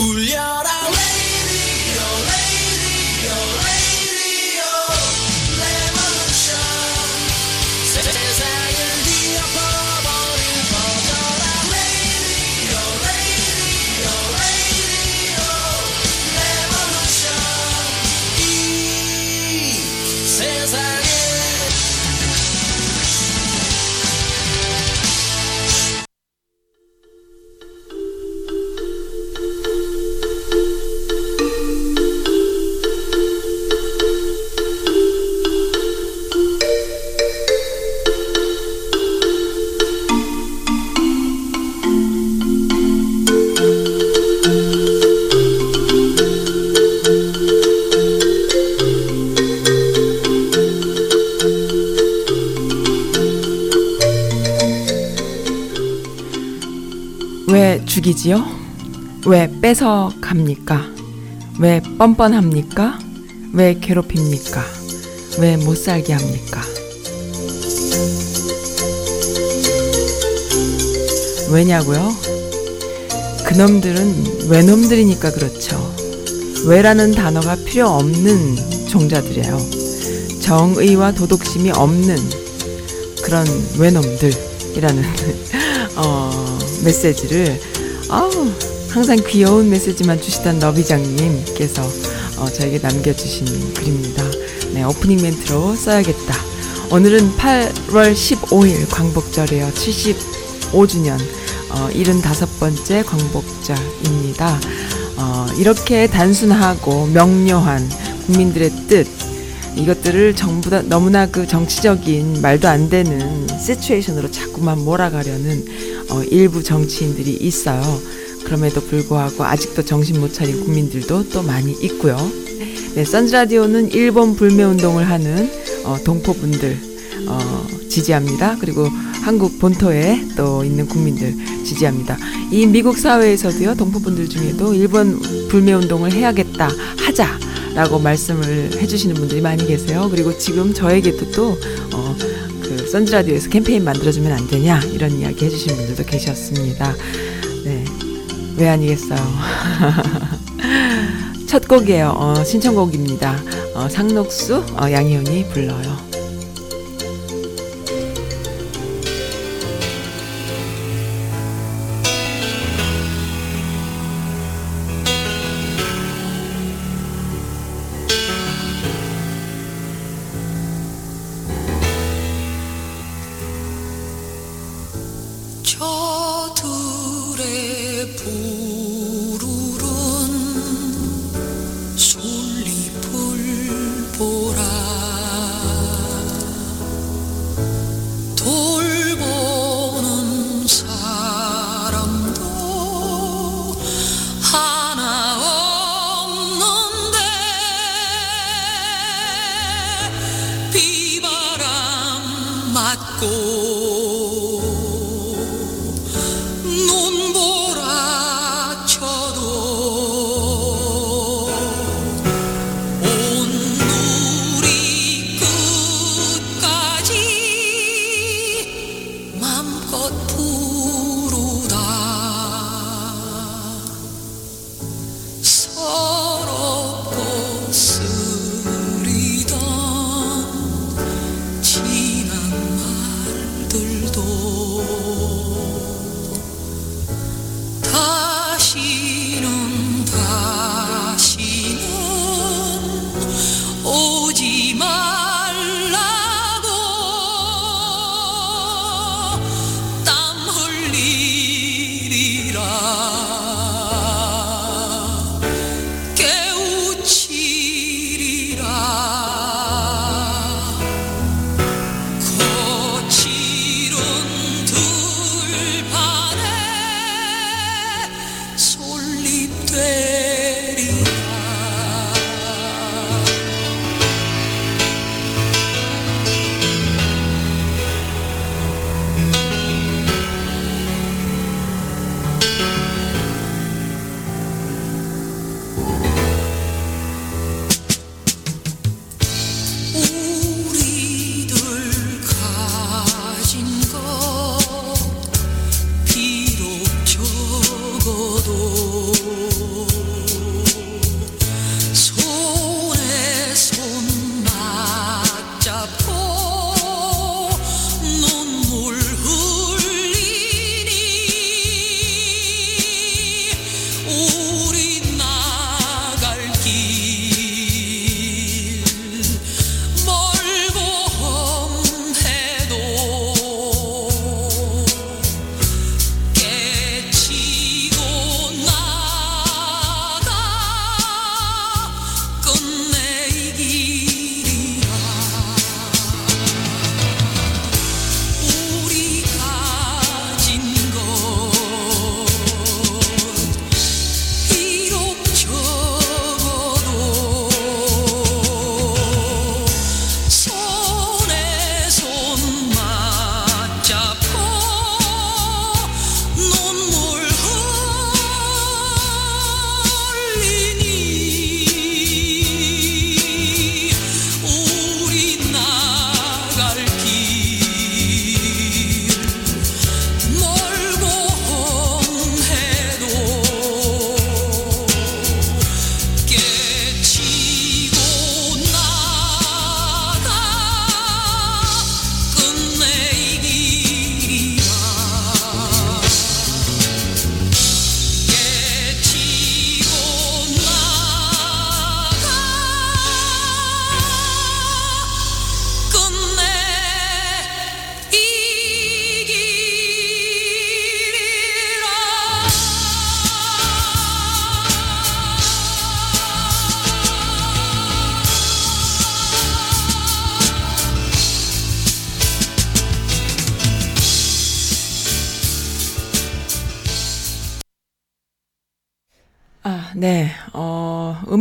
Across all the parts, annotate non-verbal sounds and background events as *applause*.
울 왜 죽이지요? 왜 뺏어 갑니까? 왜 뻔뻔합니까? 왜 괴롭힙니까? 왜 못 살게 합니까? 왜냐고요? 그놈들은 외놈들이니까 그렇죠. 왜라는 단어가 필요 없는 종자들이에요. 정의와 도덕심이 없는 그런 외놈들이라는 *laughs* 어, 메시지를 아우, 항상 귀여운 메시지만 주시던 너비장님께서 어, 저에게 남겨주신 글입니다. 네, 오프닝 멘트로 써야겠다. 오늘은 8월 15일 광복절이에요. 75주년 어, 75번째 광복절입니다. 어, 이렇게 단순하고 명료한 국민들의 뜻 이것들을 전부 다 너무나 그 정치적인 말도 안 되는 시츄에이션으로 자꾸만 몰아가려는 어, 일부 정치인들이 있어요. 그럼에도 불구하고 아직도 정신 못 차린 국민들도 또 많이 있고요. 네, 선즈 라디오는 일본 불매 운동을 하는 어, 동포분들 어, 지지합니다. 그리고 한국 본토에 또 있는 국민들 지지합니다. 이 미국 사회에서도요, 동포분들 중에도 일본 불매 운동을 해야겠다, 하자 라고 말씀을 해주시는 분들이 많이 계세요. 그리고 지금 저에게도 또, 어, 그, 선즈 라디오에서 캠페인 만들어주면 안 되냐, 이런 이야기 해주시는 분들도 계셨습니다. 네. 왜 아니겠어요. *laughs* 첫 곡이에요. 어, 신청곡입니다. 어, 상록수, 어, 양희은이 불러요. 저들의 부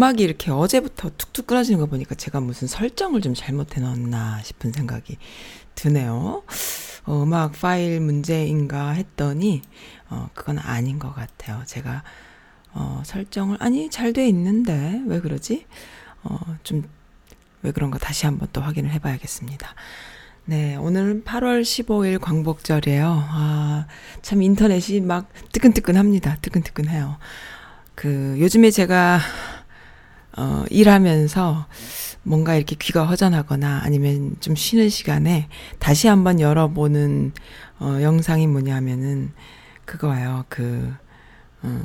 음악이 이렇게 어제부터 툭툭 끊어지는 거 보니까 제가 무슨 설정을 좀 잘못해 놓았나 싶은 생각이 드네요. 어, 음악 파일 문제인가 했더니, 어, 그건 아닌 것 같아요. 제가, 어, 설정을, 아니, 잘 돼 있는데, 왜 그러지? 어, 좀, 왜 그런가 다시 한번 또 확인을 해봐야겠습니다. 네, 오늘은 8월 15일 광복절이에요. 아, 참 인터넷이 막 뜨끈뜨끈합니다. 뜨끈뜨끈해요. 그, 요즘에 제가, 어, 일하면서 뭔가 이렇게 귀가 허전하거나 아니면 좀 쉬는 시간에 다시 한번 열어보는, 어, 영상이 뭐냐면은, 그거예요. 그, 어,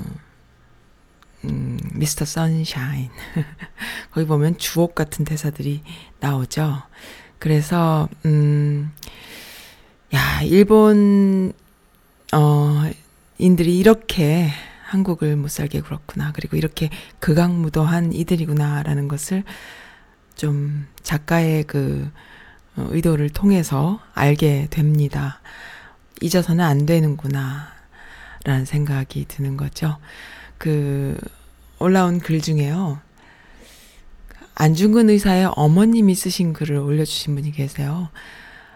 음, 미스터 선샤인. *laughs* 거기 보면 주옥 같은 대사들이 나오죠. 그래서, 음, 야, 일본, 어, 인들이 이렇게 한국을 못 살게 그렇구나. 그리고 이렇게 극악무도한 이들이구나라는 것을 좀 작가의 그 어, 의도를 통해서 알게 됩니다. 잊어서는 안 되는구나. 라는 생각이 드는 거죠. 그, 올라온 글 중에요. 안중근 의사의 어머님이 쓰신 글을 올려주신 분이 계세요.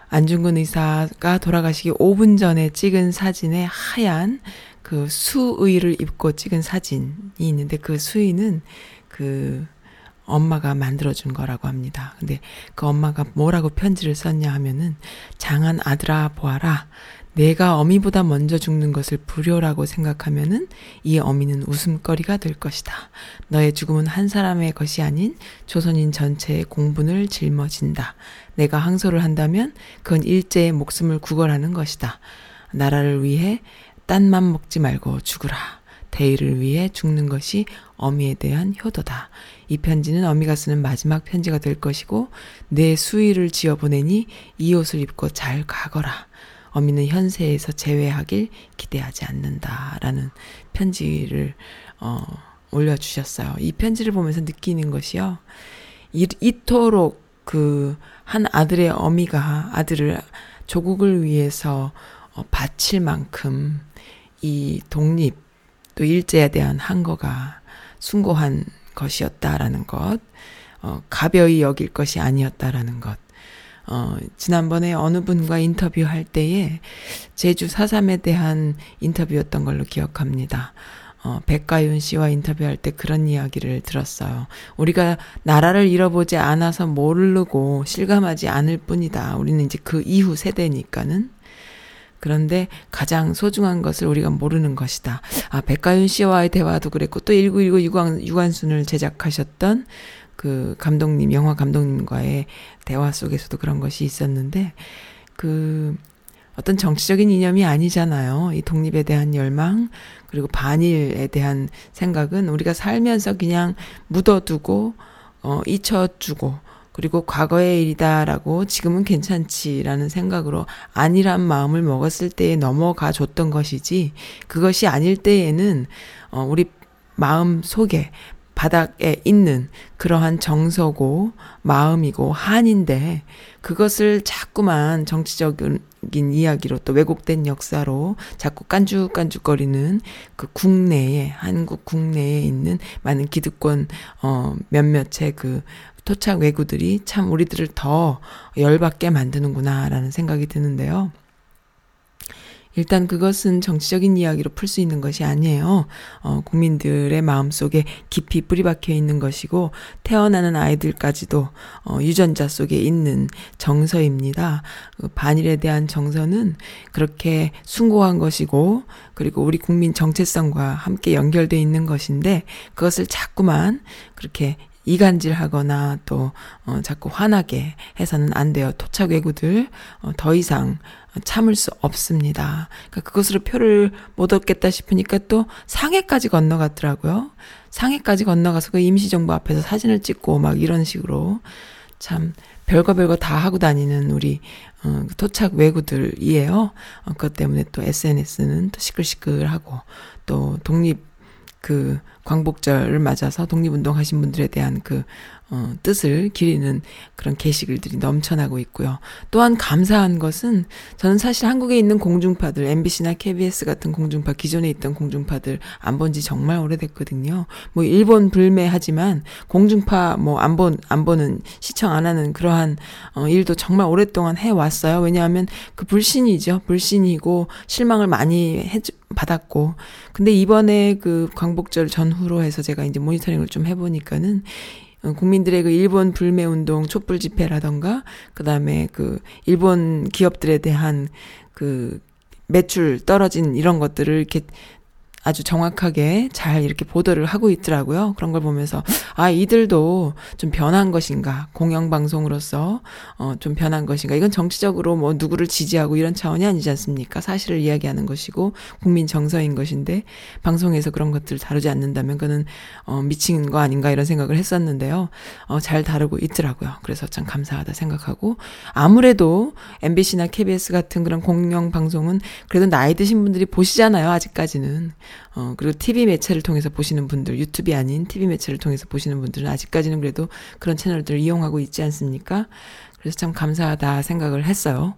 안중근 의사가 돌아가시기 5분 전에 찍은 사진에 하얀 그 수의를 입고 찍은 사진이 있는데 그 수의는 그 엄마가 만들어준 거라고 합니다. 근데 그 엄마가 뭐라고 편지를 썼냐 하면은 장한 아들아 보아라. 내가 어미보다 먼저 죽는 것을 불효라고 생각하면은 이 어미는 웃음거리가 될 것이다. 너의 죽음은 한 사람의 것이 아닌 조선인 전체의 공분을 짊어진다. 내가 항소를 한다면 그건 일제의 목숨을 구걸하는 것이다. 나라를 위해 딴맘 먹지 말고 죽으라. 대의를 위해 죽는 것이 어미에 대한 효도다. 이 편지는 어미가 쓰는 마지막 편지가 될 것이고 내 수의를 지어 보내니 이 옷을 입고 잘 가거라. 어미는 현세에서 제외하길 기대하지 않는다라는 편지를 어, 올려주셨어요. 이 편지를 보면서 느끼는 것이요. 이, 이토록 그 한 아들의 어미가 아들을 조국을 위해서 어, 바칠 만큼 이 독립 또 일제에 대한 한거가 숭고한 것이었다라는 것, 어, 가벼이 여길 것이 아니었다라는 것, 어, 지난번에 어느 분과 인터뷰할 때에 제주 4.3에 대한 인터뷰였던 걸로 기억합니다. 어, 백가윤 씨와 인터뷰할 때 그런 이야기를 들었어요. 우리가 나라를 잃어보지 않아서 모르고 실감하지 않을 뿐이다. 우리는 이제 그 이후 세대니까는. 그런데 가장 소중한 것을 우리가 모르는 것이다. 아, 백가윤 씨와의 대화도 그랬고, 또 1919 유관, 유관순을 제작하셨던 그 감독님, 영화 감독님과의 대화 속에서도 그런 것이 있었는데, 그, 어떤 정치적인 이념이 아니잖아요. 이 독립에 대한 열망, 그리고 반일에 대한 생각은 우리가 살면서 그냥 묻어두고, 어, 잊혀주고, 그리고 과거의 일이다라고 지금은 괜찮지라는 생각으로 아니란 마음을 먹었을 때에 넘어가 줬던 것이지, 그것이 아닐 때에는, 어, 우리 마음 속에 바닥에 있는 그러한 정서고 마음이고 한인데 그것을 자꾸만 정치적인 이야기로 또 왜곡된 역사로 자꾸 깐죽깐죽거리는 그 국내에 한국 국내에 있는 많은 기득권 어 몇몇의 그 토착 외구들이 참 우리들을 더 열받게 만드는구나라는 생각이 드는데요. 일단 그것은 정치적인 이야기로 풀 수 있는 것이 아니에요. 어, 국민들의 마음 속에 깊이 뿌리박혀 있는 것이고 태어나는 아이들까지도 어, 유전자 속에 있는 정서입니다. 그 반일에 대한 정서는 그렇게 숭고한 것이고 그리고 우리 국민 정체성과 함께 연결돼 있는 것인데 그것을 자꾸만 그렇게 이간질하거나 또 어, 자꾸 화나게 해서는 안 돼요. 토착 외구들 어, 더 이상 참을 수 없습니다. 그러니까 그것으로 표를 못 얻겠다 싶으니까 또 상해까지 건너갔더라고요. 상해까지 건너가서 그 임시정부 앞에서 사진을 찍고 막 이런 식으로 참 별거 별거 다 하고 다니는 우리 어, 그 토착 외구들이에요. 어, 그것 때문에 또 SNS는 또 시끌시끌하고 또 독립 그 광복절을 맞아서 독립운동 하신 분들에 대한 그 어, 뜻을 기리는 그런 게시글들이 넘쳐나고 있고요. 또한 감사한 것은 저는 사실 한국에 있는 공중파들, MBC나 KBS 같은 공중파, 기존에 있던 공중파들 안 본 지 정말 오래됐거든요. 뭐 일본 불매하지만 공중파 뭐 안 본, 안 보는, 시청 안 하는 그러한 어, 일도 정말 오랫동안 해왔어요. 왜냐하면 그 불신이죠. 불신이고 실망을 많이 해, 받았고. 근데 이번에 그 광복절 전후 로 해서 제가 이제 모니터링을 좀 해보니까는 어, 국민들의 그 일본 불매 운동 촛불 집회라던가 그다음에 그 일본 기업들에 대한 그 매출 떨어진 이런 것들을 이렇게 아주 정확하게 잘 이렇게 보도를 하고 있더라고요. 그런 걸 보면서 아 이들도 좀 변한 것인가 공영 방송으로서 어 좀 변한 것인가 이건 정치적으로 뭐 누구를 지지하고 이런 차원이 아니지 않습니까? 사실을 이야기하는 것이고 국민 정서인 것인데 방송에서 그런 것들을 다루지 않는다면 그는 어 미친 거 아닌가 이런 생각을 했었는데요. 어 잘 다루고 있더라고요. 그래서 참 감사하다 생각하고 아무래도 MBC나 KBS 같은 그런 공영 방송은 그래도 나이 드신 분들이 보시잖아요. 아직까지는. 어, 그리고 TV 매체를 통해서 보시는 분들, 유튜브이 아닌 TV 매체를 통해서 보시는 분들은 아직까지는 그래도 그런 채널들을 이용하고 있지 않습니까? 그래서 참 감사하다 생각을 했어요.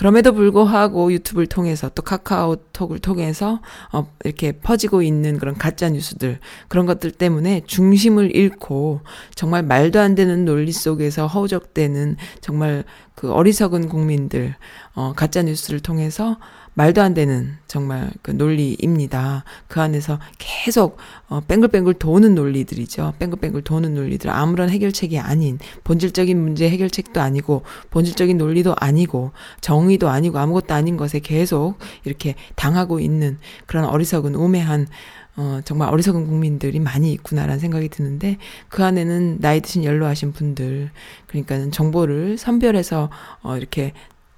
그럼에도 불구하고 유튜브를 통해서 또 카카오톡을 통해서 어 이렇게 퍼지고 있는 그런 가짜 뉴스들 그런 것들 때문에 중심을 잃고 정말 말도 안 되는 논리 속에서 허우적대는 정말 그 어리석은 국민들 어 가짜 뉴스를 통해서 말도 안 되는 정말 그 논리입니다. 그 안에서 계속 어 뺑글뺑글 도는 논리들이죠. 뺑글뺑글 도는 논리들 아무런 해결책이 아닌 본질적인 문제 해결책도 아니고 본질적인 논리도 아니고 정의도 아니고 아무것도 아닌 것에 계속 이렇게 당하고 있는 그런 어리석은 우매한 어, 정말 어리석은 국민들이 많이 있구나라는 생각이 드는데, 그 안에는 나이 드신 연로하신 분들, 그러니까는 정보를 선별해서, 어, 이렇게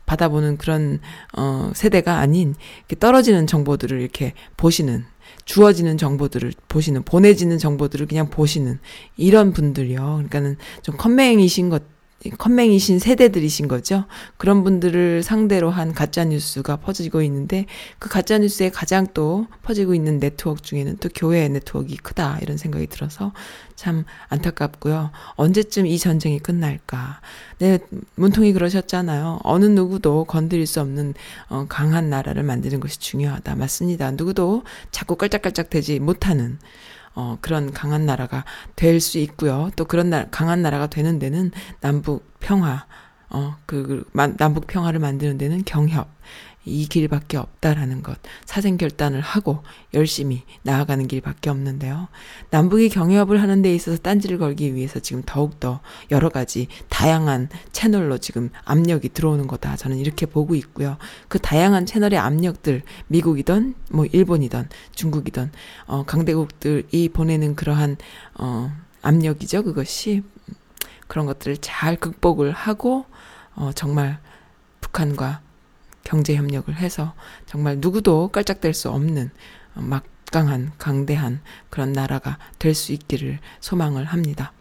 받아보는 그런 어 세대가 아닌 이렇게 떨어지는 정보들을 이렇게 보시는 주어지는 정보들을 보시는 보내지는 정보들을 그냥 보시는 이런 분들이요. 그러니까는 좀 컴맹이신 것 컴맹이신 세대들이신 거죠. 그런 분들을 상대로 한 가짜 뉴스가 퍼지고 있는데 그 가짜 뉴스에 가장 또 퍼지고 있는 네트워크 중에는 또 교회 네트워크가 크다 이런 생각이 들어서 참 안타깝고요. 언제쯤 이 전쟁이 끝날까? 네, 문통이 그러셨잖아요. 어느 누구도 건드릴 수 없는 어, 강한 나라를 만드는 것이 중요하다. 맞습니다. 누구도 자꾸 깔짝깔짝 되지 못하는 어, 그런 강한 나라가 될 수 있고요. 또 그런 나, 강한 나라가 되는 데는 남북 평화, 어, 그, 그 남북 평화를 만드는 데는 경협, 이 길밖에 없다라는 것, 사생 결단을 하고 열심히 나아가는 길밖에 없는데요. 남북이 경협을 하는 데 있어서 딴지를 걸기 위해서 지금 더욱더 여러 가지 다양한 채널로 지금 압력이 들어오는 거다. 저는 이렇게 보고 있고요. 그 다양한 채널의 압력들, 미국이든 뭐 일본이든 중국이든 어 강대국들이 보내는 그러한 어 압력이죠. 그것이 그런 것들을 잘 극복을 하고 어 정말 북한과 경제 협력을 해서 정말 누구도 깔짝댈 수 없는 막강한 강대한 그런 나라가 될 수 있기를 소망을 합니다.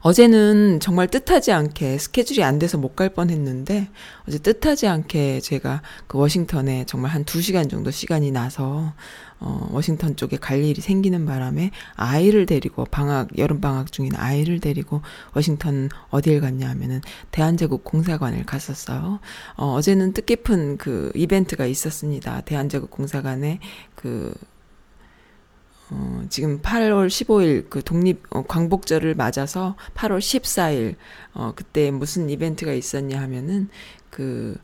어제는 정말 뜻하지 않게 스케줄이 안 돼서 못 갈 뻔 했는데, 어제 뜻하지 않게 제가 그 워싱턴에 정말 한두 시간 정도 시간이 나서, 어, 워싱턴 쪽에 갈 일이 생기는 바람에 아이를 데리고 방학, 여름 방학 중인 아이를 데리고 워싱턴 어디를 갔냐 하면은 대한제국 공사관을 갔었어요. 어, 어제는 뜻깊은 그 이벤트가 있었습니다. 대한제국 공사관에 그 어, 지금 8월 15일 그 독립 어, 광복절을 맞아서 8월 14일 어 그때 무슨 이벤트가 있었냐 하면은 그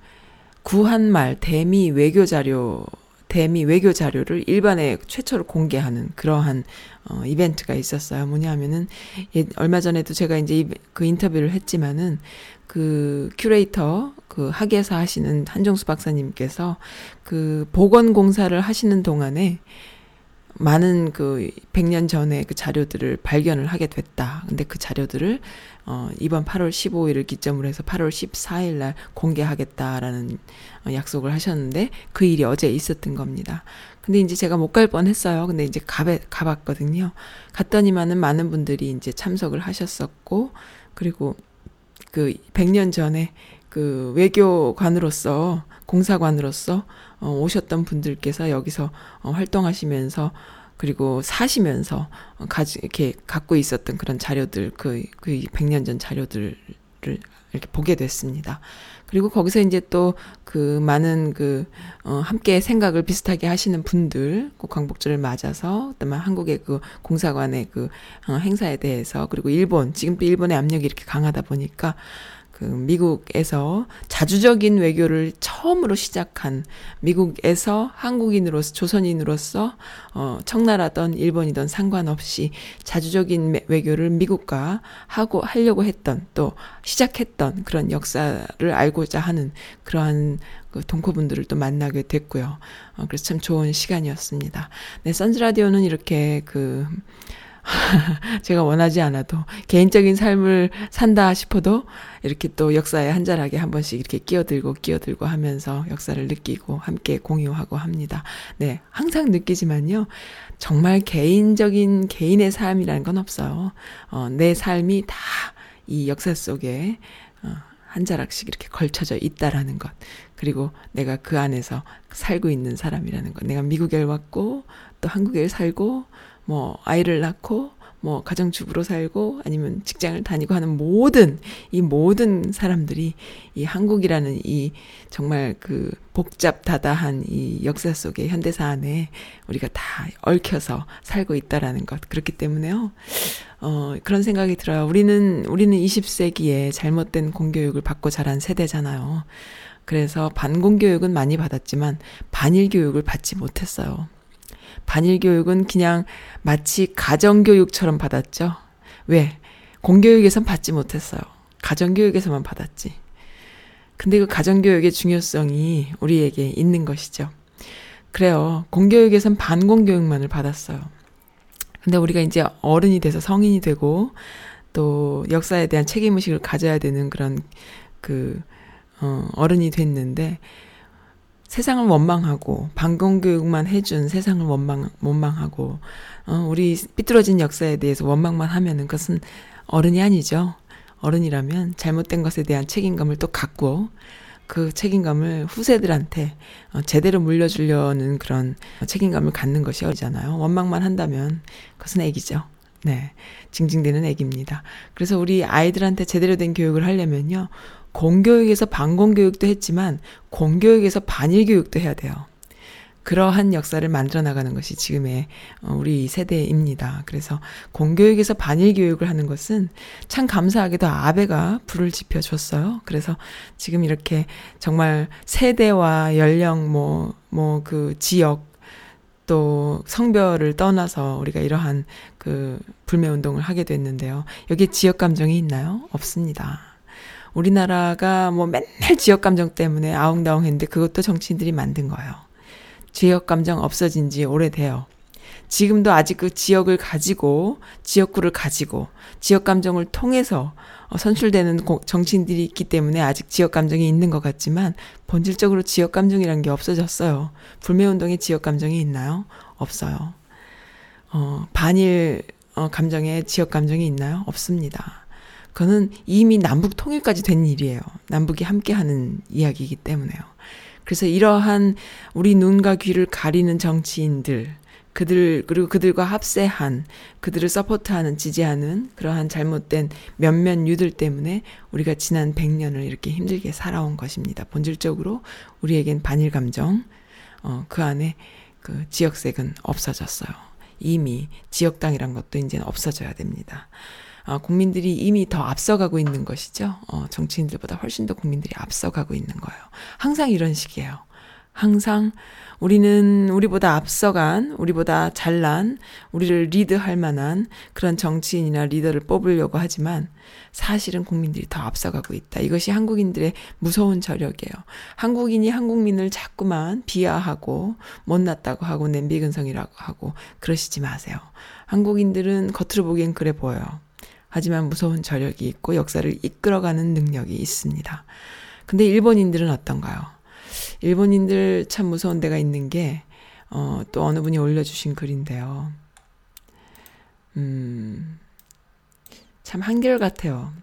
구한말 대미 외교 자료 대미 외교 자료를 일반에 최초로 공개하는 그러한 어 이벤트가 있었어요. 뭐냐면은 예, 얼마 전에도 제가 이제 이, 그 인터뷰를 했지만은 그 큐레이터 그 학예사 하시는 한정수 박사님께서 그 보건 공사를 하시는 동안에 많은 그 100년 전에 그 자료들을 발견을 하게 됐다. 근데 그 자료들을 어 이번 8월 15일을 기점으로 해서 8월 14일 날 공개하겠다라는 어, 약속을 하셨는데 그 일이 어제 있었던 겁니다. 근데 이제 제가 못 갈 뻔 했어요. 근데 이제 가배, 가봤거든요. 갔더니만은 많은 분들이 이제 참석을 하셨었고 그리고 그 100년 전에 그 외교관으로서 공사관으로서 어, 오셨던 분들께서 여기서 어, 활동하시면서 그리고 사시면서 어, 가지 이렇게 갖고 있었던 그런 자료들 그 그 100년 전 자료들을 이렇게 보게 됐습니다. 그리고 거기서 이제 또 그 많은 그, 어, 함께 생각을 비슷하게 하시는 분들, 그 광복절을 맞아서, 그다음에 한국의 그 공사관의 그, 어, 행사에 대해서, 그리고 일본, 지금 또 일본의 압력이 이렇게 강하다 보니까, 그 미국에서 자주적인 외교를 처음으로 시작한 미국에서 한국인으로서 조선인으로서 어 청나라던 일본이던 상관없이 자주적인 외교를 미국과 하고 하려고 했던 또 시작했던 그런 역사를 알고자 하는 그러한 그 동코분들을 또 만나게 됐고요. 어 그래서 참 좋은 시간이었습니다. 네, 선즈 라디오는 이렇게 그 *laughs* 제가 원하지 않아도 개인적인 삶을 산다 싶어도 이렇게 또 역사에 한잔하게 한 번씩 이렇게 끼어들고 끼어들고 하면서 역사를 느끼고 함께 공유하고 합니다. 네, 항상 느끼지만요. 정말 개인적인 개인의 삶이라는 건 없어요. 어, 내 삶이 다 이 역사 속에 어, 한 자락씩 이렇게 걸쳐져 있다라는 것. 그리고 내가 그 안에서 살고 있는 사람이라는 것. 내가 미국에 왔고 또 한국에 살고 뭐 아이를 낳고 뭐 가정주부로 살고 아니면 직장을 다니고 하는 모든 이 모든 사람들이 이 한국이라는 이 정말 그 복잡다다한 이 역사 속의 현대사 안에 우리가 다 얽혀서 살고 있다라는 것 그렇기 때문에요. 어 그런 생각이 들어요. 우리는 우리는 20세기에 잘못된 공교육을 받고 자란 세대잖아요. 그래서 반공교육은 많이 받았지만 반일 교육을 받지 못했어요. 반일 교육은 그냥 마치 가정교육처럼 받았죠. 왜? 공교육에선 받지 못했어요. 가정교육에서만 받았지. 근데 그 가정교육의 중요성이 우리에게 있는 것이죠. 그래요. 공교육에선 반공교육만을 받았어요. 근데 우리가 이제 어른이 돼서 성인이 되고 또 역사에 대한 책임의식을 가져야 되는 그런 그, 어, 어른이 됐는데 세상을 원망하고 방공 교육만 해준 세상을 원망 원망하고 어, 우리 삐뚤어진 역사에 대해서 원망만 하면은 그것은 어른이 아니죠. 어른이라면 잘못된 것에 대한 책임감을 또 갖고 그 책임감을 후세들한테 어, 제대로 물려주려는 그런 책임감을 갖는 것이 어리잖아요. 원망만 한다면 그것은 애기죠. 네. 징징대는 애기입니다. 그래서 우리 아이들한테 제대로 된 교육을 하려면요. 공교육에서 반공교육도 했지만 공교육에서 반일교육도 해야 돼요. 그러한 역사를 만들어 나가는 것이 지금의 어, 우리 세대입니다. 그래서 공교육에서 반일 교육을 하는 것은 참 감사하게도 아베가 불을 지펴 줬어요. 그래서 지금 이렇게 정말 세대와 연령 뭐 뭐 그 지역 또 성별을 떠나서 우리가 이러한 그 불매 운동을 하게 됐는데요. 여기에 지역 감정이 있나요? 없습니다. 우리나라가 뭐 맨날 지역 감정 때문에 아웅다웅 했는데 그것도 정치인들이 만든 거예요. 지역 감정 없어진 지 오래돼요. 지금도 아직 그 지역을 가지고 지역구를 가지고 지역 감정을 통해서 어, 선출되는 정치인들이 있기 때문에 아직 지역 감정이 있는 것 같지만 본질적으로 지역 감정이란 게 없어졌어요. 불매 운동에 지역 감정이 있나요? 없어요. 어, 반일 어, 감정에 지역 감정이 있나요? 없습니다. 그거는 이미 남북 통일까지 된 일이에요. 남북이 함께 하는 이야기이기 때문에요. 그래서 이러한 우리 눈과 귀를 가리는 정치인들, 그들, 그리고 그들과 합세한, 그들을 서포트하는, 지지하는 그러한 잘못된 몇몇 유들 때문에 우리가 지난 100년을 이렇게 힘들게 살아온 것입니다. 본질적으로 우리에겐 반일 감정, 어, 그 안에 그 지역색은 없어졌어요. 이미 지역당이란 것도 이제는 없어져야 됩니다. 어, 국민들이 이미 더 앞서가고 있는 것이죠. 어, 정치인들보다 훨씬 더 국민들이 앞서가고 있는 거예요. 항상 이런 식이에요. 항상 우리는 우리보다 앞서간, 우리보다 잘난, 우리를 리드할 만한 그런 정치인이나 리더를 뽑으려고 하지만 사실은 국민들이 더 앞서가고 있다. 이것이 한국인들의 무서운 저력이에요. 한국인이 한국민을 자꾸만 비하하고 못났다고 하고 냄비근성이라고 하고 그러시지 마세요. 한국인들은 겉으로 보기엔 그래 보여요. 하지만 무서운 저력이 있고 역사를 이끌어가는 능력이 있습니다. 근데 일본인들은 어떤가요? 일본인들 참 무서운 데가 있는 게, 어, 또 어느 분이 올려주신 글인데요. 음, 참 한결같아요.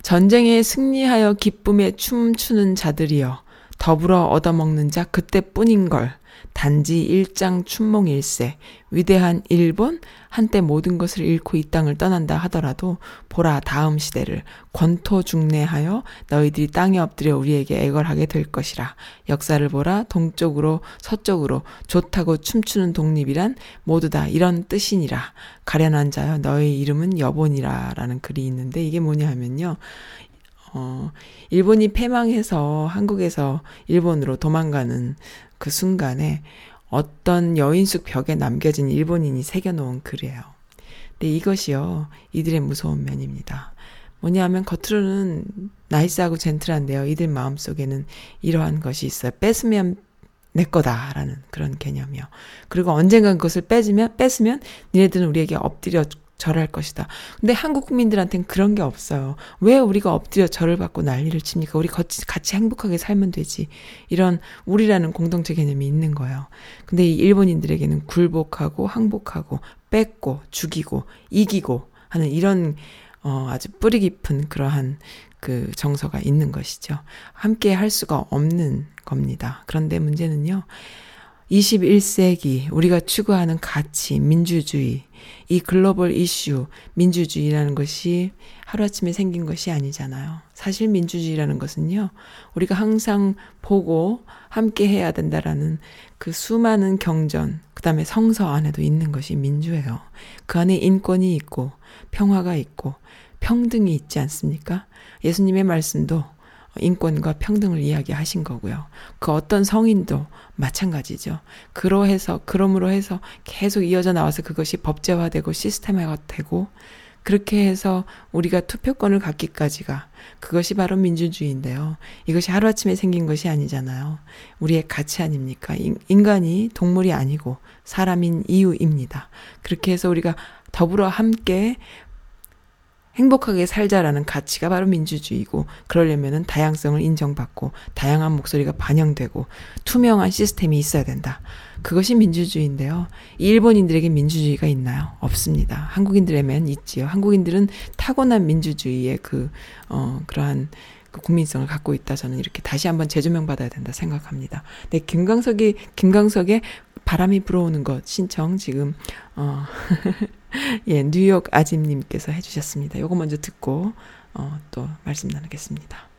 전쟁에 승리하여 기쁨에 춤추는 자들이여, 더불어 얻어먹는 자 그때뿐인 걸. 단지 일장 춘몽일세 위대한 일본 한때 모든 것을 잃고 이 땅을 떠난다 하더라도 보라 다음 시대를 권토 중내하여 너희들이 땅에 엎드려 우리에게 애걸하게 될 것이라. 역사를 보라 동쪽으로 서쪽으로 좋다고 춤추는 독립이란 모두 다 이런 뜻이니라. 가련한 자여 너희 이름은 여본이라 라는 글이 있는데 이게 뭐냐 하면요. 어, 일본이 패망해서 한국에서 일본으로 도망가는 그 순간에 어떤 여인숙 벽에 남겨진 일본인이 새겨놓은 글이에요. 근데 이것이요, 이들의 무서운 면입니다. 뭐냐 하면 겉으로는 나이스하고 젠틀한데요. 이들 마음속에는 이러한 것이 있어요. 뺏으면 내 거다라는 그런 개념이요. 그리고 언젠간 그것을 뺏으면 뺏으면 니네들은 우리에게 엎드려 절할 것이다. 근데 한국 국민들한테는 그런 게 없어요. 왜 우리가 엎드려 절을 받고 난리를 칩니까? 우리 같이, 같이 행복하게 살면 되지. 이런 우리라는 공동체 개념이 있는 거예요. 근데 이 일본인들에게는 굴복하고 항복하고 뺏고 죽이고 이기고 하는 이런 어, 아주 뿌리 깊은 그러한 그 정서가 있는 것이죠. 함께 할 수가 없는 겁니다. 그런데 문제는요. 21세기 우리가 추구하는 가치, 민주주의, 이 글로벌 이슈, 민주주의라는 것이 하루아침에 생긴 것이 아니잖아요. 사실 민주주의라는 것은요, 우리가 항상 보고 함께 해야 된다라는 그 수많은 경전, 그 다음에 성서 안에도 있는 것이 민주예요. 그 안에 인권이 있고, 평화가 있고, 평등이 있지 않습니까? 예수님의 말씀도 인권과 평등을 이야기하신 거고요. 그 어떤 성인도 마찬가지죠. 그러해서 그러므로 해서 계속 이어져 나와서 그것이 법제화되고 시스템화되고 그렇게 해서 우리가 투표권을 갖기까지가 그것이 바로 민주주의인데요. 이것이 하루아침에 생긴 것이 아니잖아요. 우리의 가치 아닙니까? 인간이 동물이 아니고 사람인 이유입니다. 그렇게 해서 우리가 더불어 함께 행복하게 살자라는 가치가 바로 민주주의고 그러려면은 다양성을 인정받고 다양한 목소리가 반영되고 투명한 시스템이 있어야 된다. 그것이 민주주의인데요. 일본인들에게 민주주의가 있나요? 없습니다. 한국인들에면 있지요. 한국인들은 타고난 민주주의의 그, 어, 그러한 그 국민성을 갖고 있다. 저는 이렇게 다시 한번 재조명 받아야 된다 생각합니다. 네, 김광석이, 김광석의 바람이 불어오는 것 신청 지금, 어, *laughs* *laughs* 예, 뉴욕 아짐님께서 해주셨습니다. 요거 먼저 듣고, 어, 또 말씀 나누겠습니다.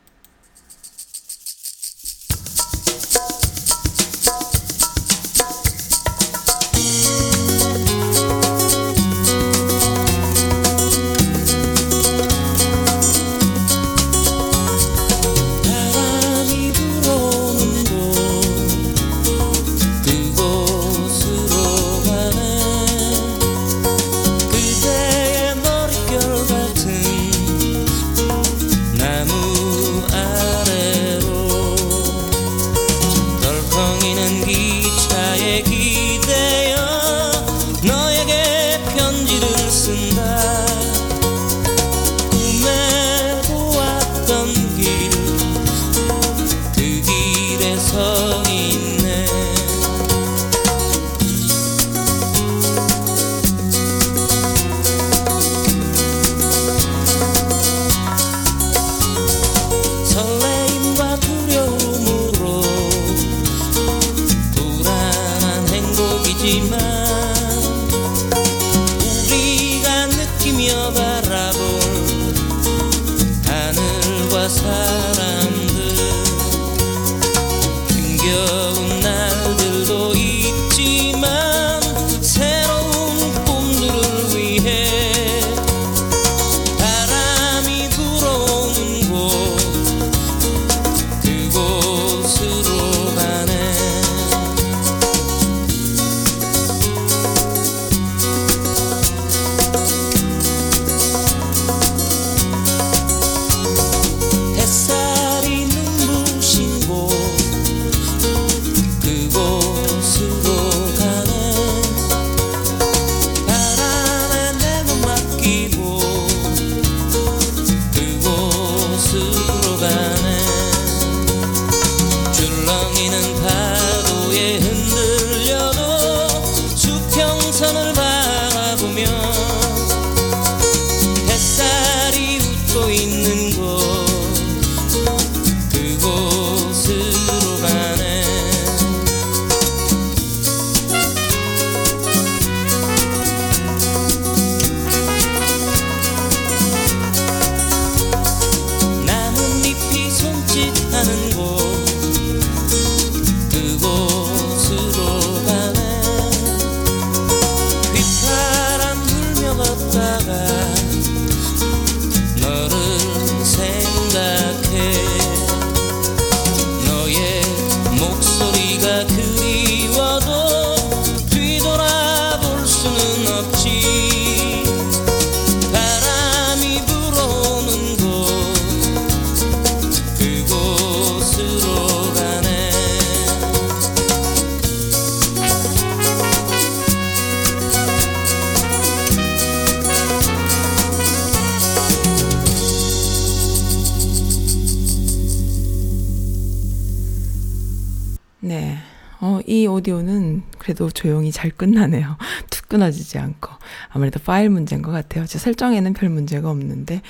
오디오는 그래도 조용히 잘 끝나네요. *laughs* 툭 끊어지지 않고. 아무래도 파일 문제인 것 같아요. 제 설정에는 별 문제가 없는데,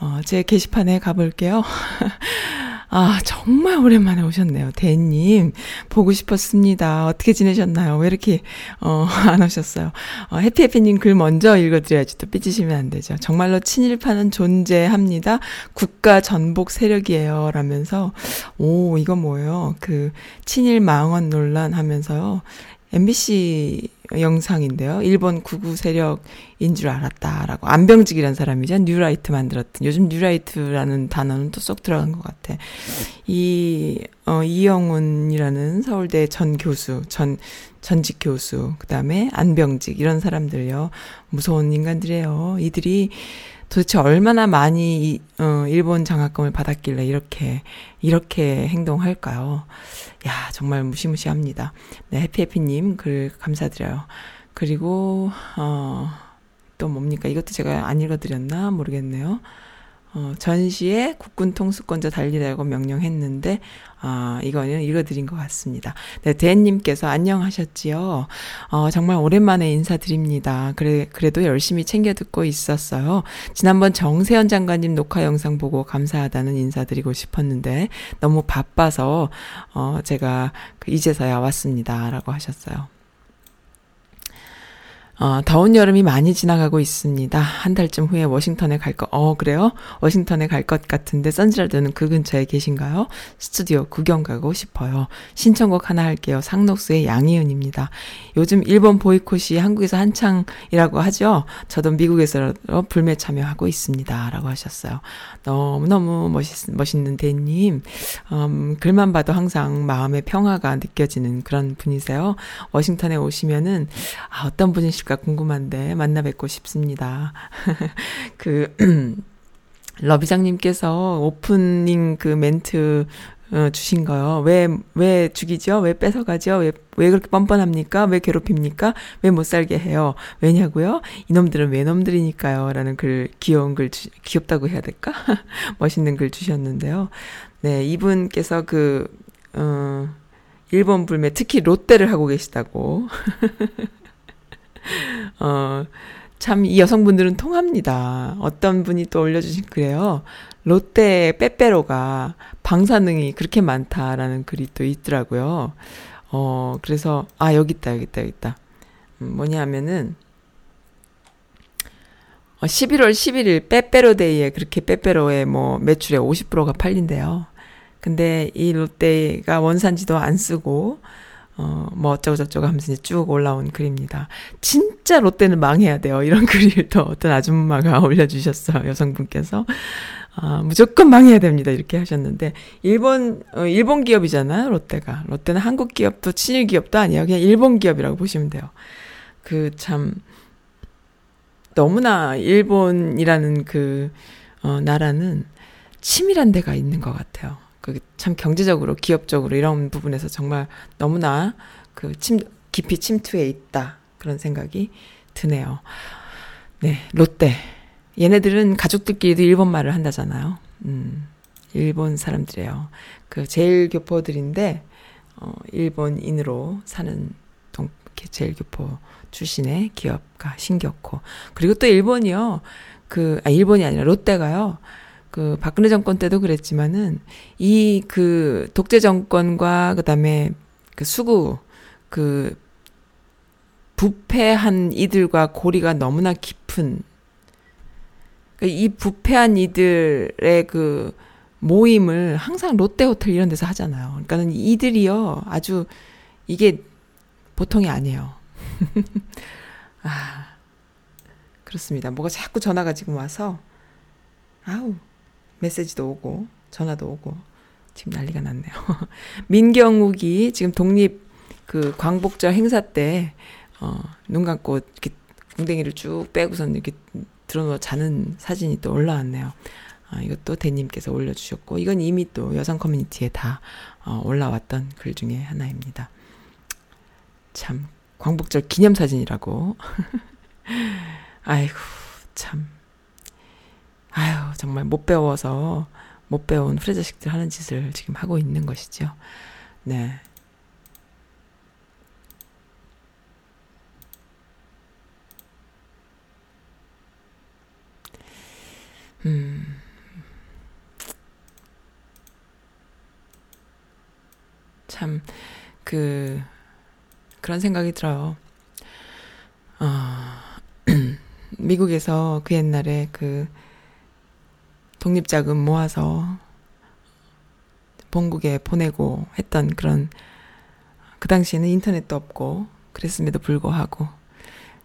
어, 제 게시판에 가볼게요. *laughs* 아, 정말 오랜만에 오셨네요. 대님, 보고 싶었습니다. 어떻게 지내셨나요? 왜 이렇게, 어, *laughs* 안 오셨어요? 어, 해피해피님 글 먼저 읽어드려야지 또 삐지시면 안 되죠. 정말로 친일파는 존재합니다. 국가 전복 세력이에요. 라면서, 오, 이거 뭐예요? 그, 친일 망언 논란 하면서요. MBC 영상인데요. 일본 극우 세력인 줄 알았다라고. 안병직이라는 사람이죠. 뉴라이트 만들었던. 요즘 뉴라이트라는 단어는 또 쏙 들어간 것 같아. 이, 어, 이영훈이라는 서울대 전 교수, 전, 전직 교수, 그 다음에 안병직, 이런 사람들요. 무서운 인간들이에요. 이들이 도대체 얼마나 많이, 어, 일본 장학금을 받았길래 이렇게, 이렇게 행동할까요? 야, 정말 무시무시합니다. 네, 해피해피님 글 감사드려요. 그리고, 어, 또 뭡니까? 이것도 제가 안 읽어드렸나? 모르겠네요. 어, 전시에 국군 통수권자 달리라고 명령했는데, 아, 이거는 읽어드린 것 같습니다. 네, 대님께서 안녕하셨지요? 어, 정말 오랜만에 인사드립니다. 그래, 그래도 열심히 챙겨 듣고 있었어요. 지난번 정세현 장관님 녹화 영상 보고 감사하다는 인사드리고 싶었는데, 너무 바빠서, 어, 제가 그 이제서야 왔습니다. 라고 하셨어요. 어, 더운 여름이 많이 지나가고 있습니다. 한 달쯤 후에 워싱턴에 갈 거, 어, 그래요? 워싱턴에 갈 것 같은데, 선즈라드는 그 근처에 계신가요? 스튜디오 구경 가고 싶어요. 신청곡 하나 할게요. 상록수의 양희은입니다. 요즘 일본 보이콧이 한국에서 한창이라고 하죠? 저도 미국에서 불매 참여하고 있습니다. 라고 하셨어요. 너무너무 멋있, 멋있는 대님. 음, 글만 봐도 항상 마음의 평화가 느껴지는 그런 분이세요. 워싱턴에 오시면은, 아, 어떤 분이실 까 있을까 궁금한데 만나 뵙고 싶습니다. *laughs* 그 *clears throat* 러비장님께서 오프닝 그 멘트 어, 주신 거요. 왜, 왜 죽이죠? 왜 뺏어가죠? 왜, 왜 그렇게 뻔뻔합니까? 왜 괴롭힙니까? 왜 못 살게 해요? 왜냐고요? 이놈들은 왜 놈들이니까요? 라는 글, 귀여운 글, 주, 귀엽다고 해야 될까? *laughs* 멋있는 글 주셨는데요. 네, 이분께서 그, 어, 일본 불매, 특히 롯데를 하고 계시다고. *laughs* *laughs* 어, 참, 이 여성분들은 통합니다. 어떤 분이 또 올려주신 그래요. 롯데 빼빼로가 방사능이 그렇게 많다라는 글이 또 있더라고요. 어, 그래서, 아, 여기 있다, 여기 있다, 여기 있다. 음, 뭐냐 하면은, 11월 11일 빼빼로데이에 그렇게 빼빼로의 뭐 매출의 50%가 팔린대요. 근데 이 롯데가 원산지도 안 쓰고, 어, 뭐 어쩌고저쩌고 하면서 이제 쭉 올라온 글입니다. 진짜 롯데는 망해야 돼요. 이런 *laughs* 글을 또 어떤 아줌마가 *laughs* 올려주셨어요. 여성분께서. 아, 무조건 망해야 됩니다. 이렇게 하셨는데, 일본, 어, 일본 기업이잖아요. 롯데가. 롯데는 한국 기업도 친일 기업도 아니에요. 그냥 일본 기업이라고 보시면 돼요. 그 참, 너무나 일본이라는 그, 어, 나라는 치밀한 데가 있는 것 같아요. 그 참 경제적으로 기업적으로 이런 부분에서 정말 너무나 그 침, 깊이 침투해 있다 그런 생각이 드네요. 네, 롯데 얘네들은 가족들끼리도 일본 말을 한다잖아요. 음, 일본 사람들이에요. 그 제일 교포들인데 어, 일본인으로 사는 동 제일 교포 출신의 기업가 신격호 그리고 또 일본이요. 그, 아, 일본이 아니라 롯데가요. 그 박근혜 정권 때도 그랬지만은 이 그 독재 정권과 그다음에 그 수구 그 부패한 이들과 고리가 너무나 깊은 그이 부패한 이들의 그 모임을 항상 롯데 호텔 이런 데서 하잖아요. 그러니까는 이들이요 아주 이게 보통이 아니에요. *laughs* 아 그렇습니다. 뭐가 자꾸 전화가 지금 와서 아우 메시지도 오고 전화도 오고 지금 난리가 났네요. *laughs* 민경욱이 지금 독립 그 광복절 행사 때 어, 눈 감고 이렇게 궁뎅이를 쭉 빼고선 이렇게 들어누워 자는 사진이 또 올라왔네요. 아, 이것도 대님께서 올려주셨고 이건 이미 또 여성 커뮤니티에 다 어, 올라왔던 글 중에 하나입니다. 참 광복절 기념사진이라고. *laughs* 아이고 참 아유, 정말 못 배워서 못 배운 프레저식들 하는 짓을 지금 하고 있는 것이죠. 네. 음. 참, 그, 그런 생각이 들어요. 어, *clears throat* 미국에서 그 옛날에 그, 독립자금 모아서 본국에 보내고 했던 그런 그 당시에는 인터넷도 없고 그랬음에도 불구하고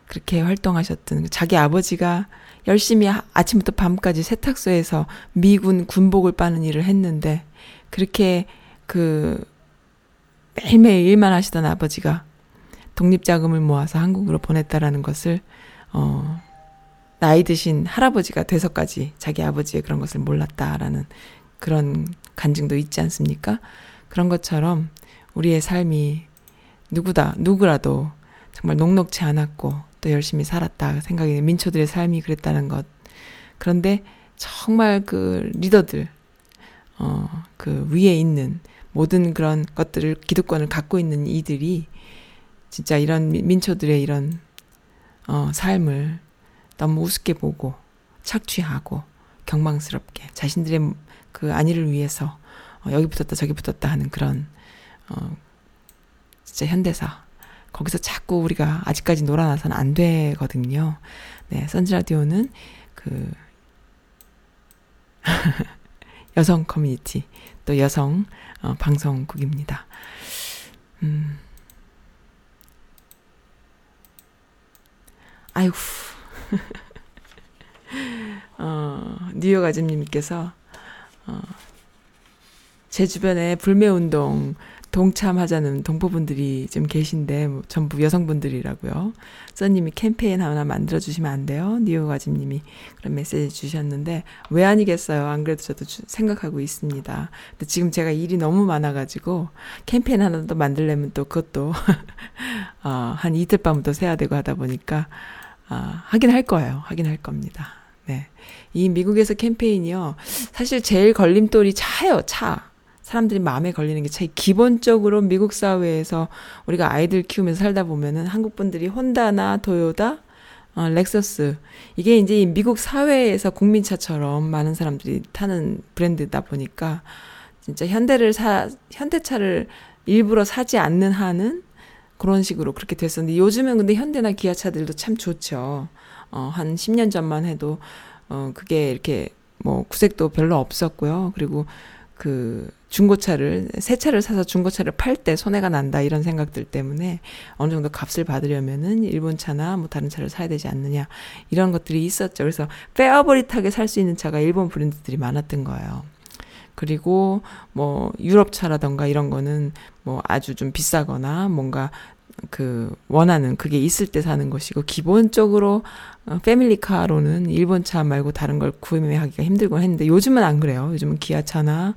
그렇게 활동하셨던 자기 아버지가 열심히 아침부터 밤까지 세탁소에서 미군 군복을 빠는 일을 했는데 그렇게 그 매일매일 일만 하시던 아버지가 독립자금을 모아서 한국으로 보냈다라는 것을 어 나이 드신 할아버지가 돼서까지 자기 아버지의 그런 것을 몰랐다라는 그런 간증도 있지 않습니까? 그런 것처럼 우리의 삶이 누구다, 누구라도 정말 녹록치 않았고 또 열심히 살았다 생각이 민초들의 삶이 그랬다는 것. 그런데 정말 그 리더들, 어, 그 위에 있는 모든 그런 것들을 기득권을 갖고 있는 이들이 진짜 이런 민초들의 이런 어, 삶을 너무 우습게 보고 착취하고 경망스럽게 자신들의 그 안위를 위해서 어, 여기 붙었다 저기 붙었다 하는 그런 어 진짜 현대사 거기서 자꾸 우리가 아직까지 놀아나서는 안 되거든요. 네, 선지 라디오는 그 *laughs* 여성 커뮤니티 또 여성 어, 방송국입니다. 음. 아이고. *laughs* 어, 뉴욕 아줌님께서, 어, 제 주변에 불매운동 동참하자는 동포분들이 좀 계신데, 뭐 전부 여성분들이라고요. 써님이 캠페인 하나 만들어주시면 안 돼요? 뉴욕 아줌님이 그런 메시지 주셨는데, 왜 아니겠어요? 안 그래도 저도 주, 생각하고 있습니다. 근데 지금 제가 일이 너무 많아가지고, 캠페인 하나 더 만들려면 또 그것도, *laughs* 어, 한 이틀 밤부터 새야 되고 하다 보니까, 아, 하긴 할 거예요. 하긴 할 겁니다. 네. 이 미국에서 캠페인이요. 사실 제일 걸림돌이 차예요, 차. 사람들이 마음에 걸리는 게 차이. 기본적으로 미국 사회에서 우리가 아이들 키우면서 살다 보면은 한국 분들이 혼다나 도요다, 어, 렉서스. 이게 이제 미국 사회에서 국민차처럼 많은 사람들이 타는 브랜드다 보니까 진짜 현대를 사, 현대차를 일부러 사지 않는 한은 그런 식으로 그렇게 됐었는데 요즘은 근데 현대나 기아차들도 참 좋죠. 어, 한 10년 전만 해도 어, 그게 이렇게 뭐 구색도 별로 없었고요. 그리고 그 중고차를 새 차를 사서 중고차를 팔 때 손해가 난다 이런 생각들 때문에 어느 정도 값을 받으려면은 일본 차나 뭐 다른 차를 사야 되지 않느냐 이런 것들이 있었죠. 그래서 페어버릿하게 살 수 있는 차가 일본 브랜드들이 많았던 거예요. 그리고 뭐 유럽차라던가 이런 거는 뭐 아주 좀 비싸거나 뭔가 그 원하는 그게 있을 때 사는 것이고 기본적으로 어, 패밀리카로는 일본 차 말고 다른 걸 구매하기가 힘들곤 했는데 요즘은 안 그래요. 요즘은 기아차나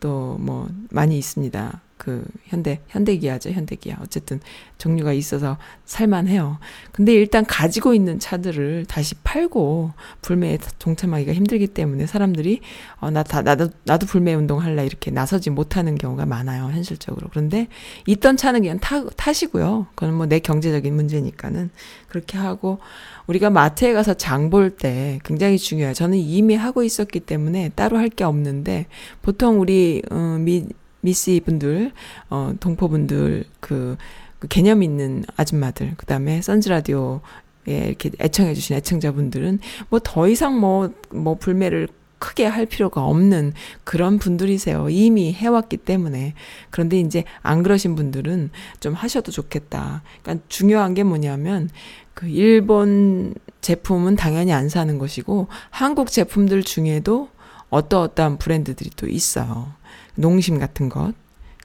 또 뭐 많이 있습니다. 그 현대 현대기아죠 현대기아 어쨌든 종류가 있어서 살만해요. 근데 일단 가지고 있는 차들을 다시 팔고 불매에 동참하기가 힘들기 때문에 사람들이 어나다 나도 나도 불매 운동 할래 이렇게 나서지 못하는 경우가 많아요 현실적으로. 그런데 있던 차는 그냥 타 타시고요. 그건 뭐 내 경제적인 문제니까는 그렇게 하고 우리가 마트에 가서 장 볼 때 굉장히 중요해요. 저는 이미 하고 있었기 때문에 따로 할 게 없는데 보통 우리 어, 미 미씨 분들, 어, 동포분들, 그, 그 개념 있는 아줌마들, 그 다음에 선즈라디오에 이렇게 애청해주신 애청자분들은 뭐 더 이상 뭐, 뭐 불매를 크게 할 필요가 없는 그런 분들이세요. 이미 해왔기 때문에. 그런데 이제 안 그러신 분들은 좀 하셔도 좋겠다. 그러니까 중요한 게 뭐냐면 그 일본 제품은 당연히 안 사는 것이고 한국 제품들 중에도 어떠어떠한 브랜드들이 또 있어요. 농심 같은 것,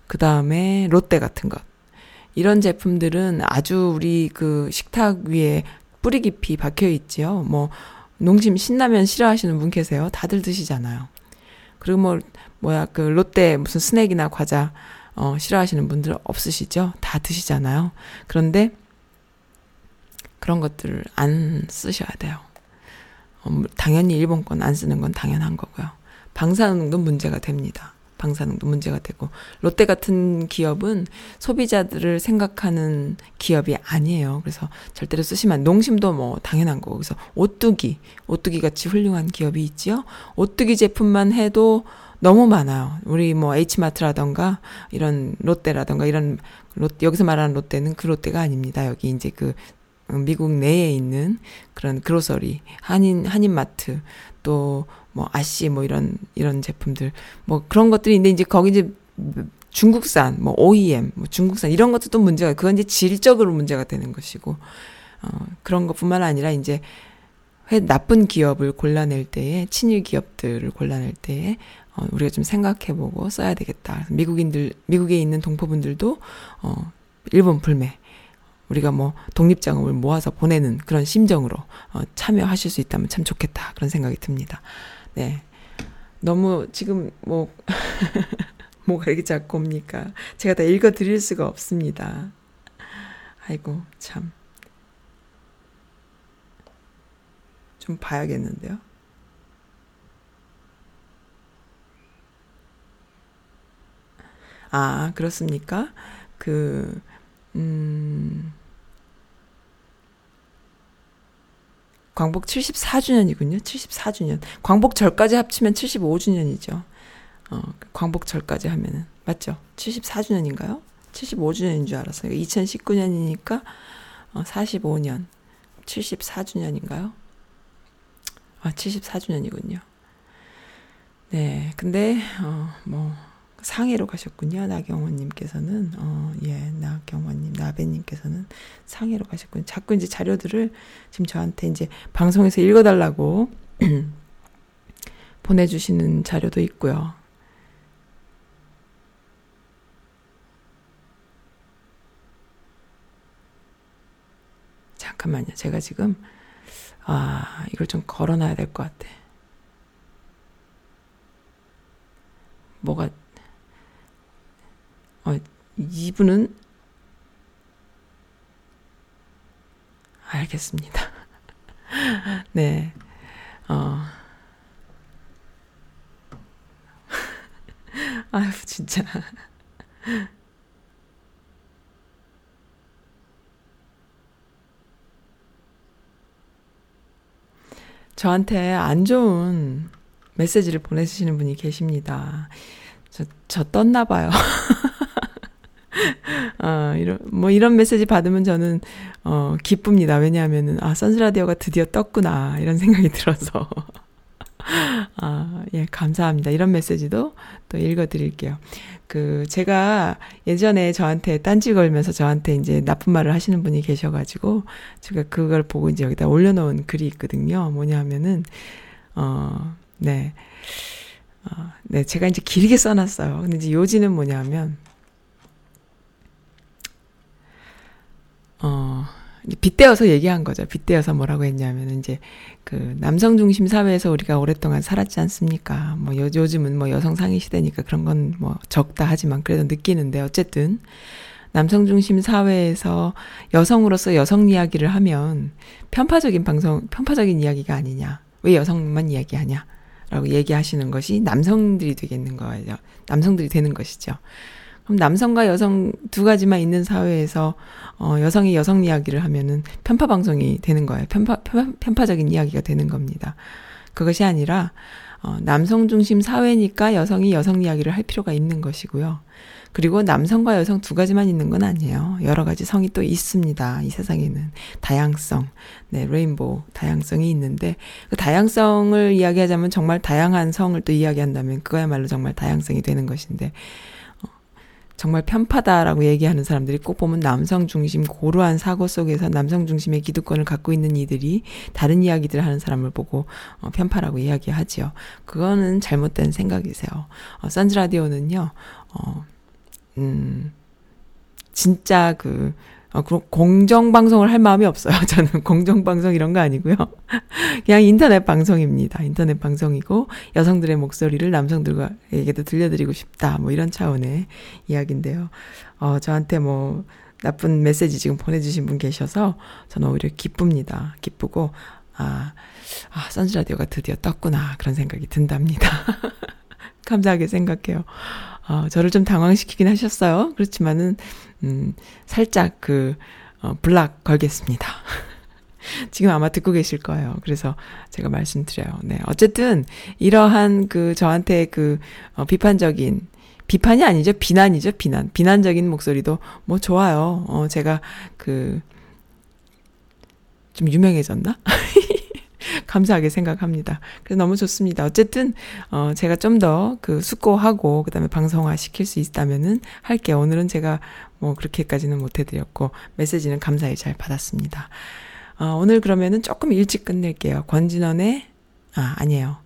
그 다음에 롯데 같은 것. 이런 제품들은 아주 우리 그 식탁 위에 뿌리 깊이 박혀 있지요. 뭐, 농심 신라면 싫어하시는 분 계세요? 다들 드시잖아요. 그리고 뭐, 뭐야, 그 롯데 무슨 스낵이나 과자, 어, 싫어하시는 분들 없으시죠? 다 드시잖아요. 그런데 그런 것들을 안 쓰셔야 돼요. 어, 당연히 일본 건 안 쓰는 건 당연한 거고요. 방사능도 문제가 됩니다. 방사능도 문제가 되고 롯데 같은 기업은 소비자들을 생각하는 기업이 아니에요. 그래서 절대로 쓰시면 농심도 뭐 당연한 거고 그래서 오뚜기 오뚜기 같이 훌륭한 기업이 있지요. 오뚜기 제품만 해도 너무 많아요. 우리 뭐 H마트라던가 이런 롯데라던가 이런 롯 여기서 말하는 롯데는 그 롯데가 아닙니다. 여기 이제 그 미국 내에 있는 그런 그로서리 한인 한인마트 또 뭐 아씨 뭐 이런 이런 제품들 뭐 그런 것들이 있는데 이제 거기 이제 중국산 뭐 OEM 뭐 중국산 이런 것도 또 문제가 그건 이제 질적으로 문제가 되는 것이고 어 그런 것뿐만 아니라 이제 회 나쁜 기업을 골라낼 때에 친일 기업들을 골라낼 때에 어 우리가 좀 생각해 보고 써야 되겠다. 미국인들 미국에 있는 동포분들도 어 일본 불매 우리가 뭐 독립자금을 모아서 보내는 그런 심정으로 어, 참여하실 수 있다면 참 좋겠다 그런 생각이 듭니다. 네. 너무 지금 뭐 *laughs* 뭐가 이렇게 자꾸 옵니까? 제가 다 읽어 드릴 수가 없습니다. 아이고 참. 좀 봐야겠는데요. 아, 그렇습니까? 그, 음, 광복 74주년이군요. 74주년. 광복절까지 합치면 75주년이죠. 어, 광복절까지 하면은. 맞죠? 74주년인가요? 75주년인 줄 알았어요. 2019년이니까 어, 45년. 74주년인가요? 아, 74주년이군요. 네. 근데, 어, 뭐, 상해로 가셨군요. 나경원님께서는 어, 예, 나경원님, 나배님께서는 상해로 가셨군요. 자꾸 이제 자료들을 지금 저한테 이제 방송에서 읽어달라고 *clears throat* 보내주시는 자료도 있고요. 잠깐만요. 제가 지금 아 이걸 좀 걸어놔야 될 것 같아. 뭐가 어, 이분은 알겠습니다. *laughs* 네. 어. *laughs* 아유, 진짜. 저한테 안 좋은 메시지를 보내주시는 분이 계십니다. 저, 저 떴나 봐요. *laughs* 어, 이런, 뭐 이런 메시지 받으면 저는, 어, 기쁩니다. 왜냐하면은, 아, 선즈라디오가 드디어 떴구나. 이런 생각이 들어서. *laughs* 아, 예, 감사합니다. 이런 메시지도 또 읽어 드릴게요. 그, 제가 예전에 저한테 딴지 걸면서 저한테 이제 나쁜 말을 하시는 분이 계셔가지고, 제가 그걸 보고 이제 여기다 올려놓은 글이 있거든요. 뭐냐면은, 어, 네. 어, 네, 제가 이제 길게 써놨어요. 근데 이제 요지는 뭐냐면, 어, 빗대어서 얘기한 거죠. 빗대어서 뭐라고 했냐면 이제 그 남성 중심 사회에서 우리가 오랫동안 살았지 않습니까? 뭐 요, 요즘은 뭐 여성 상위 시대니까 그런 건 뭐 적다 하지만 그래도 느끼는데 어쨌든 남성 중심 사회에서 여성으로서 여성 이야기를 하면 편파적인 방송, 편파적인 이야기가 아니냐. 왜 여성만 이야기하냐. 라고 얘기하시는 것이 남성들이 되겠는 거예요. 남성들이 되는 것이죠. 그럼 남성과 여성 두 가지만 있는 사회에서 어, 여성이 여성 이야기를 하면은 편파 방송이 되는 거예요. 편파, 편파 편파적인 이야기가 되는 겁니다. 그것이 아니라 어, 남성 중심 사회니까 여성이 여성 이야기를 할 필요가 있는 것이고요. 그리고 남성과 여성 두 가지만 있는 건 아니에요. 여러 가지 성이 또 있습니다. 이 세상에는 다양성, 네, 레인보우 다양성이 있는데 그 다양성을 이야기하자면 정말 다양한 성을 또 이야기한다면 그거야말로 정말 다양성이 되는 것인데 정말 편파다라고 얘기하는 사람들이 꼭 보면 남성 중심 고루한 사고 속에서 남성 중심의 기득권을 갖고 있는 이들이 다른 이야기들을 하는 사람을 보고 어, 편파라고 이야기하지요. 그거는 잘못된 생각이세요. 어, 선즈 라디오는요. 어, 음, 진짜 그 어, 그럼 공정 방송을 할 마음이 없어요. *laughs* 저는 공정 방송 이런 거 아니고요. *laughs* 그냥 인터넷 방송입니다. 인터넷 방송이고, 여성들의 목소리를 남성들에게도 들려드리고 싶다. 뭐 이런 차원의 이야기인데요. 어, 저한테 뭐, 나쁜 메시지 지금 보내주신 분 계셔서 저는 오히려 기쁩니다. 기쁘고, 아, 아, 선즈 라디오가 드디어 떴구나. 그런 생각이 든답니다. *laughs* 감사하게 생각해요. 어, 저를 좀 당황시키긴 하셨어요. 그렇지만은, 음, 살짝 그, 어, 블락 걸겠습니다. *laughs* 지금 아마 듣고 계실 거예요. 그래서 제가 말씀드려요. 네. 어쨌든, 이러한 그 저한테 그, 어, 비판적인, 비판이 아니죠. 비난이죠. 비난. 비난적인 목소리도 뭐 좋아요. 어, 제가 그, 좀 유명해졌나? *laughs* 감사하게 생각합니다. 그래서 너무 좋습니다. 어쨌든, 어, 제가 좀 더 그 숙고하고, 그 다음에 방송화 시킬 수 있다면은 할게요. 오늘은 제가 뭐 그렇게까지는 못해드렸고, 메시지는 감사히 잘 받았습니다. 어, 오늘 그러면은 조금 일찍 끝낼게요. 권진원의, 아, 아니에요.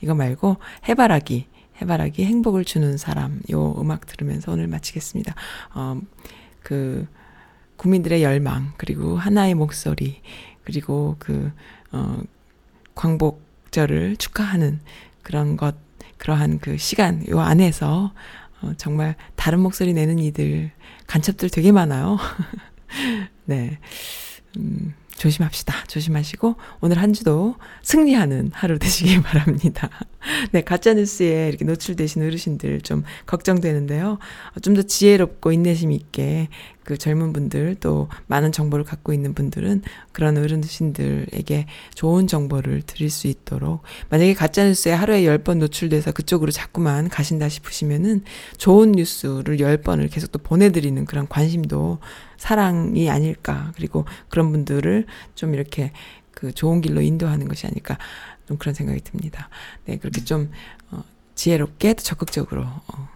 이거 말고, 해바라기. 해바라기 행복을 주는 사람. 요 음악 들으면서 오늘 마치겠습니다. 어, 그, 국민들의 열망, 그리고 하나의 목소리, 그리고 그, 어, 광복절을 축하하는 그런 것, 그러한 그 시간, 요 안에서, 어, 정말 다른 목소리 내는 이들, 간첩들 되게 많아요. *laughs* 네. 음, 조심합시다. 조심하시고 오늘 한 주도 승리하는 하루 되시길 *laughs* 바랍니다. 네, 가짜 뉴스에 이렇게 노출되신 어르신들 좀 걱정되는데요. 좀 더 지혜롭고 인내심 있게 그 젊은 분들 또 많은 정보를 갖고 있는 분들은 그런 어르신들에게 좋은 정보를 드릴 수 있도록 만약에 가짜 뉴스에 하루에 10번 노출돼서 그쪽으로 자꾸만 가신다 싶으시면은 좋은 뉴스를 10번을 계속 또 보내 드리는 그런 관심도 사랑이 아닐까. 그리고 그런 분들을 좀 이렇게 그 좋은 길로 인도하는 것이 아닐까. 좀 그런 생각이 듭니다. 네, 그렇게 좀, 어, 지혜롭게 적극적으로, 어,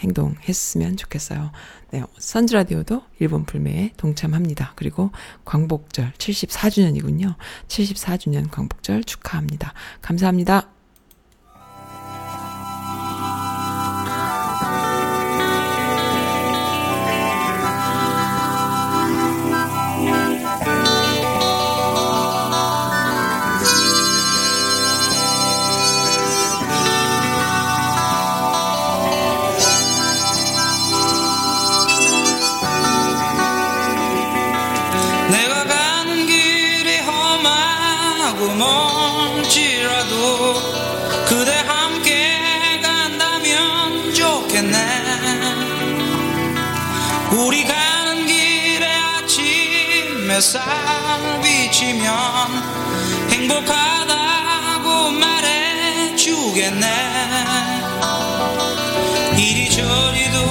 행동했으면 좋겠어요. 네, 선즈라디오도 일본 불매에 동참합니다. 그리고 광복절 74주년이군요. 74주년 광복절 축하합니다. 감사합니다. 햇살 비치면 행복하다고 말해주겠네. 이리저리 둘러봐도